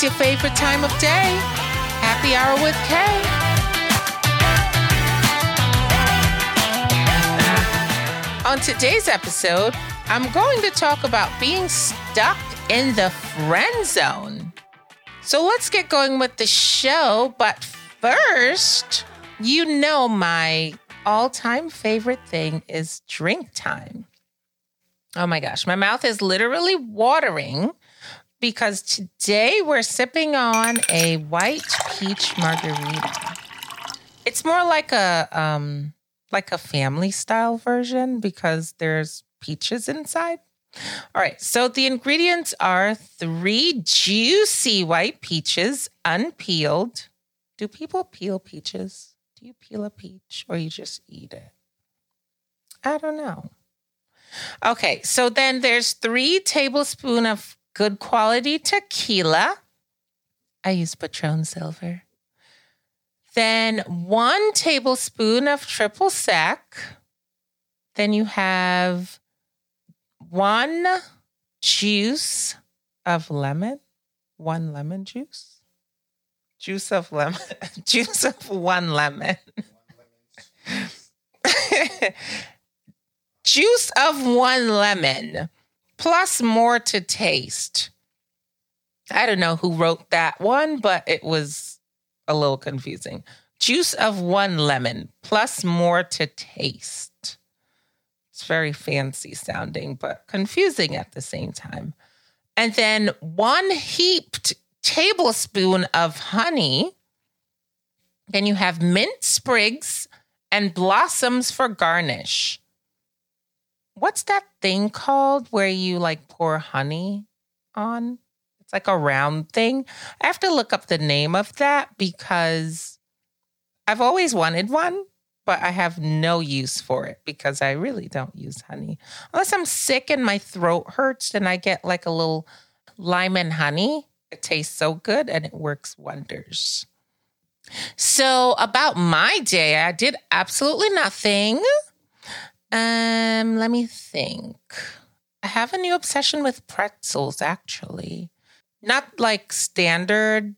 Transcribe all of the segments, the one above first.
It's your favorite time of day. Happy Hour with Kay. On today's episode, I'm going to talk about being stuck in the friend zone. So let's get going with the show. But first, you know, my all time favorite thing is drink time. Oh my gosh, my mouth is literally watering because today we're sipping on a white peach margarita. It's more like a um like a family style version because there's peaches inside. All right, so the ingredients are three juicy white peaches, unpeeled. Do people peel peaches? Do you peel a peach or you just eat it? I don't know. Okay, so then there's three tablespoons of good quality tequila. I use Patron Silver. Then one tablespoon of triple sec. Then you have one juice of lemon, one lemon juice. Juice of lemon, juice of one lemon. juice of one lemon, plus more to taste. I don't know who wrote that one, but it was a little confusing. Juice of one lemon, plus more to taste. It's very fancy sounding, but confusing at the same time. And then one heaped tablespoon of honey. Then you have mint sprigs and blossoms for garnish. What's that thing called where you like pour honey on? It's like a round thing. I have to look up the name of that because I've always wanted one, but I have no use for it because I really don't use honey. Unless I'm sick and my throat hurts, then I get like a little lime and honey. It tastes so good and it works wonders. So, about my day, I did absolutely nothing. Um, let me think. I have a new obsession with pretzels, actually. Not like standard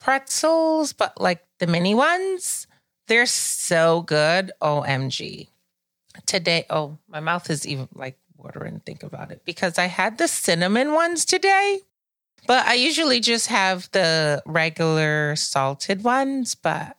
pretzels, but like the mini ones. They're so good. OMG. Today, oh, my mouth is even like watering. Think about it because I had the cinnamon ones today, but I usually just have the regular salted ones. But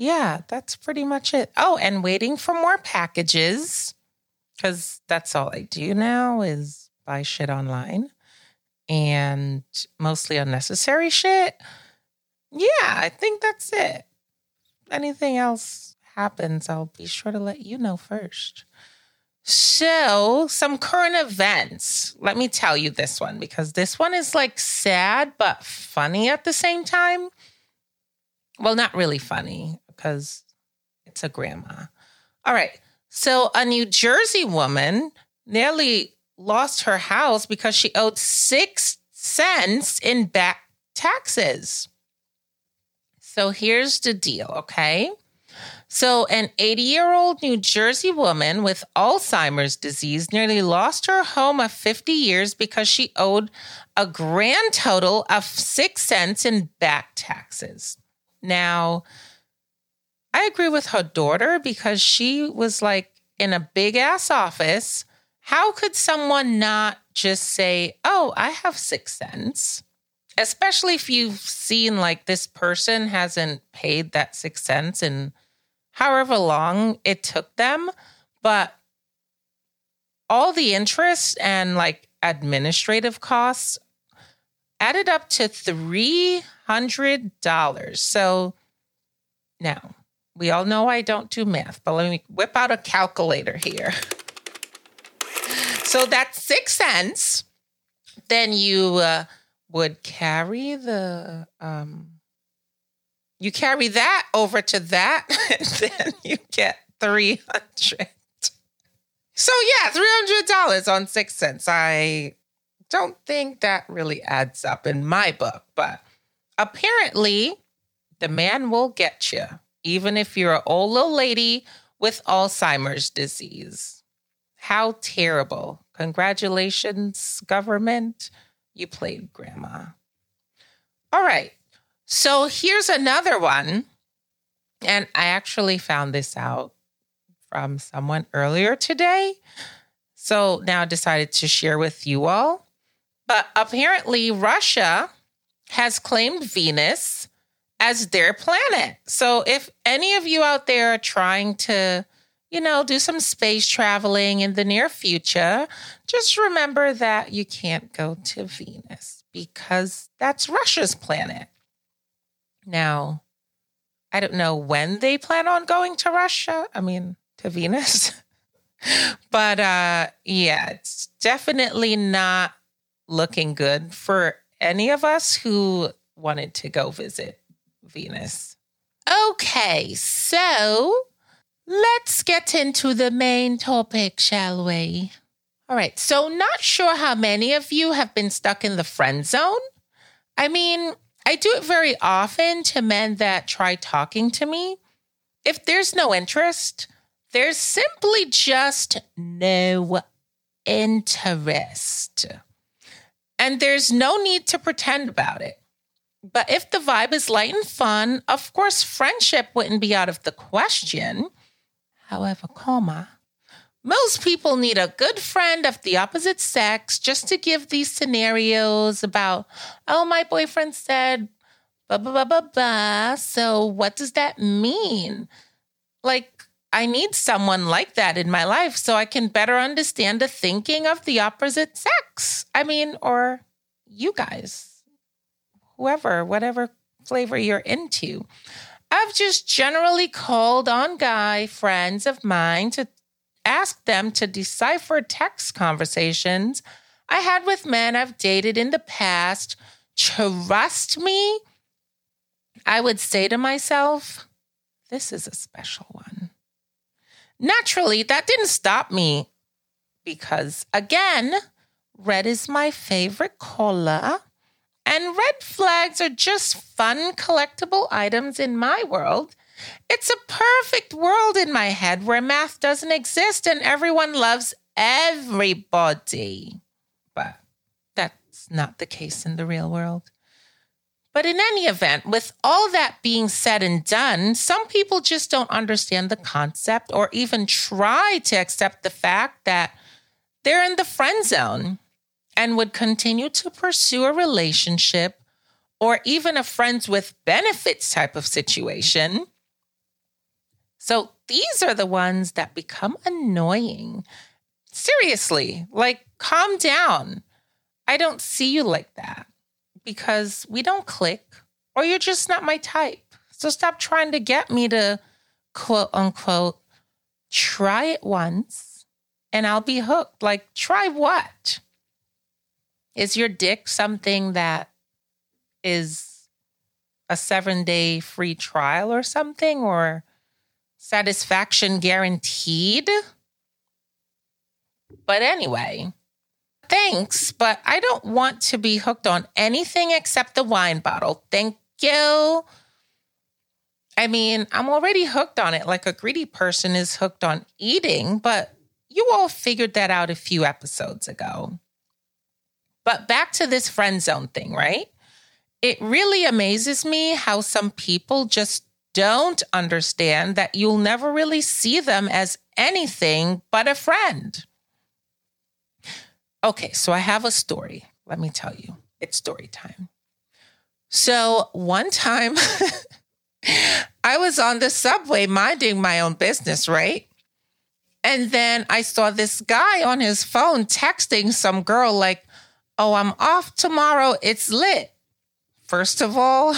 yeah, that's pretty much it. Oh, and waiting for more packages because that's all I do now is buy shit online and mostly unnecessary shit. Yeah, I think that's it anything else happens, I'll be sure to let you know first. So, some current events. Let me tell you this one because this one is like sad but funny at the same time. Well, not really funny because it's a grandma. All right. So, a New Jersey woman nearly lost her house because she owed six cents in back taxes. So here's the deal, okay? So, an 80 year old New Jersey woman with Alzheimer's disease nearly lost her home of 50 years because she owed a grand total of six cents in back taxes. Now, I agree with her daughter because she was like in a big ass office. How could someone not just say, Oh, I have six cents? especially if you've seen like this person hasn't paid that six cents in however long it took them, but all the interest and like administrative costs added up to $300. So now we all know I don't do math, but let me whip out a calculator here. So that's six cents. Then you uh, would carry the um you carry that over to that and then you get 300 so yeah $300 on six cents i don't think that really adds up in my book but apparently the man will get you even if you're an old little lady with alzheimer's disease how terrible congratulations government you played grandma. All right. So here's another one. And I actually found this out from someone earlier today. So now I decided to share with you all. But apparently, Russia has claimed Venus as their planet. So if any of you out there are trying to, you know, do some space traveling in the near future, just remember that you can't go to Venus because that's Russia's planet. Now, I don't know when they plan on going to Russia. I mean, to Venus. but uh yeah, it's definitely not looking good for any of us who wanted to go visit Venus. Okay, so let's get into the main topic, shall we? All right, so not sure how many of you have been stuck in the friend zone. I mean, I do it very often to men that try talking to me. If there's no interest, there's simply just no interest. And there's no need to pretend about it. But if the vibe is light and fun, of course, friendship wouldn't be out of the question. However, comma, most people need a good friend of the opposite sex just to give these scenarios about, oh, my boyfriend said, blah, blah, blah, blah, blah. So what does that mean? Like, I need someone like that in my life so I can better understand the thinking of the opposite sex. I mean, or you guys whoever, whatever flavor you're into. I've just generally called on guy friends of mine to ask them to decipher text conversations I had with men I've dated in the past. Trust me, I would say to myself, this is a special one. Naturally, that didn't stop me because, again, red is my favorite color. And red flags are just fun collectible items in my world. It's a perfect world in my head where math doesn't exist and everyone loves everybody. But that's not the case in the real world. But in any event, with all that being said and done, some people just don't understand the concept or even try to accept the fact that they're in the friend zone and would continue to pursue a relationship or even a friends with benefits type of situation. So these are the ones that become annoying. Seriously, like, calm down. I don't see you like that because we don't click or you're just not my type. So stop trying to get me to quote unquote try it once and I'll be hooked. Like, try what? Is your dick something that is a seven day free trial or something, or satisfaction guaranteed? But anyway, thanks, but I don't want to be hooked on anything except the wine bottle. Thank you. I mean, I'm already hooked on it like a greedy person is hooked on eating, but you all figured that out a few episodes ago. But back to this friend zone thing, right? It really amazes me how some people just don't understand that you'll never really see them as anything but a friend. Okay, so I have a story. Let me tell you, it's story time. So one time, I was on the subway minding my own business, right? And then I saw this guy on his phone texting some girl, like, oh, I'm off tomorrow. It's lit. First of all,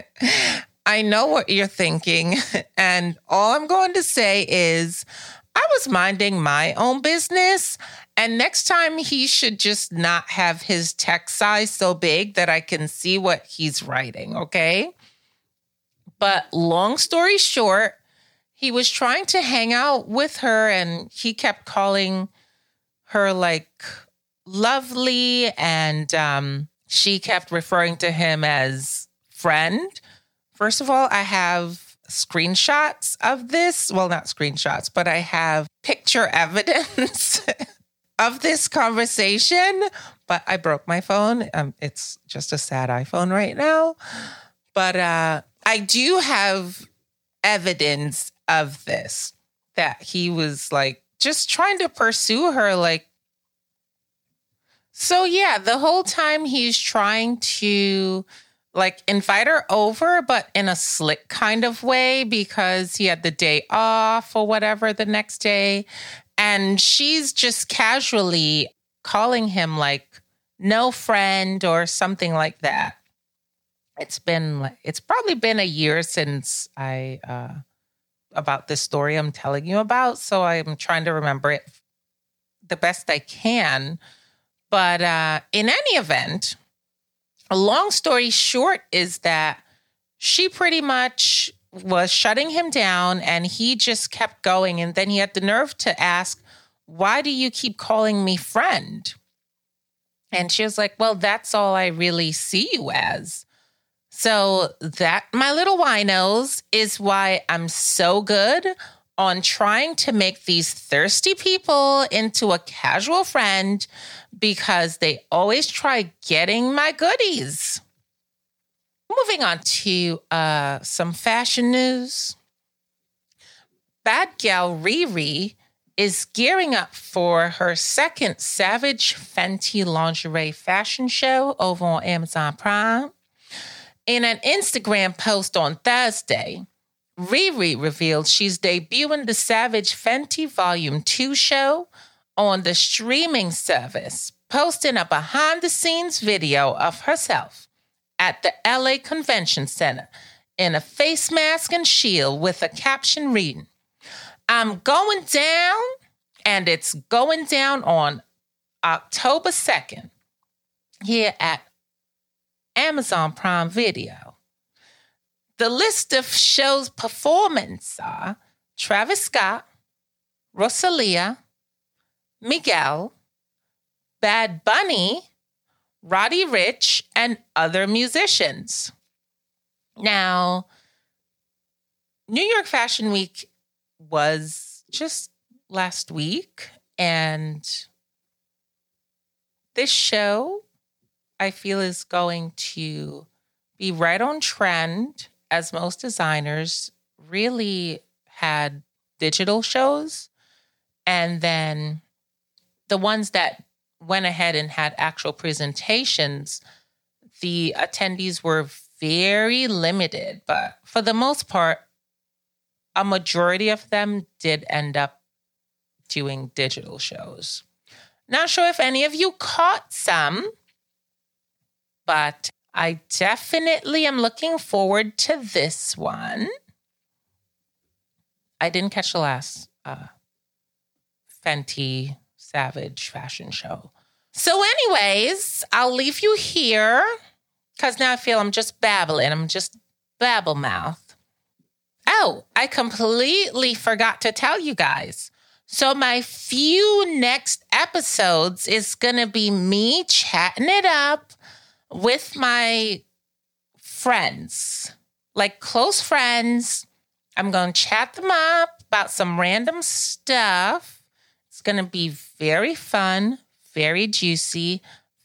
I know what you're thinking. And all I'm going to say is, I was minding my own business. And next time, he should just not have his text size so big that I can see what he's writing. Okay. But long story short, he was trying to hang out with her and he kept calling her like lovely. And um, she kept referring to him as friend. First of all, I have screenshots of this. Well, not screenshots, but I have picture evidence of this conversation, but I broke my phone. Um, it's just a sad iPhone right now. But uh, I do have evidence of this that he was like just trying to pursue her. Like, so yeah, the whole time he's trying to like invite her over, but in a slick kind of way because he had the day off or whatever the next day. And she's just casually calling him like no friend or something like that. It's been like, it's probably been a year since I, uh, about this story I'm telling you about. So I'm trying to remember it the best I can. But uh, in any event, a long story short is that she pretty much was shutting him down and he just kept going. And then he had the nerve to ask, Why do you keep calling me friend? And she was like, Well, that's all I really see you as. So, that, my little winos, is why I'm so good on trying to make these thirsty people into a casual friend because they always try getting my goodies. Moving on to uh, some fashion news. Bad gal Riri is gearing up for her second Savage Fenty lingerie fashion show over on Amazon Prime. In an Instagram post on Thursday, Riri revealed she's debuting the Savage Fenty Volume 2 show on the streaming service, posting a behind the scenes video of herself at the LA Convention Center in a face mask and shield with a caption reading, I'm going down, and it's going down on October 2nd here at Amazon Prime Video. The list of show's performance are Travis Scott, Rosalia, Miguel, Bad Bunny, Roddy Ricch, and other musicians. Now, New York Fashion Week was just last week, and this show I feel is going to be right on trend as most designers really had digital shows and then the ones that went ahead and had actual presentations the attendees were very limited. But for the most part a majority of them did end up doing digital shows. Not sure if any of you caught some but I definitely am looking forward to this one. I didn't catch the last uh, Fenty Savage fashion show. So, anyways, I'll leave you here because now I feel I'm just babbling. I'm just babble mouth. Oh, I completely forgot to tell you guys. So, my few next episodes is going to be me chatting it up with my friends, like close friends. I'm going to chat them up about some random stuff. It's going to be very fun, very juicy,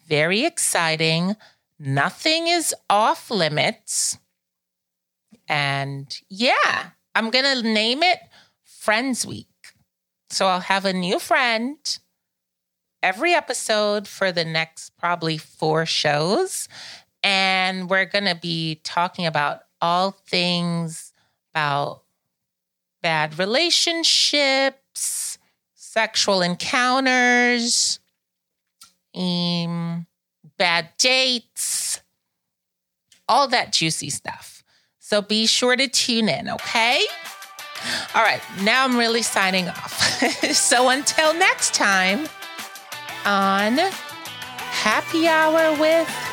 very exciting. Nothing is off limits. And yeah, I'm going to name it Friends Week. So I'll have a new friend every episode for the next probably four shows. And we're going to be talking about all things about bad relationships, sexual encounters, um, bad dates, all that juicy stuff. So be sure to tune in, okay? All right, now I'm really signing off. so until next time on Happy Hour with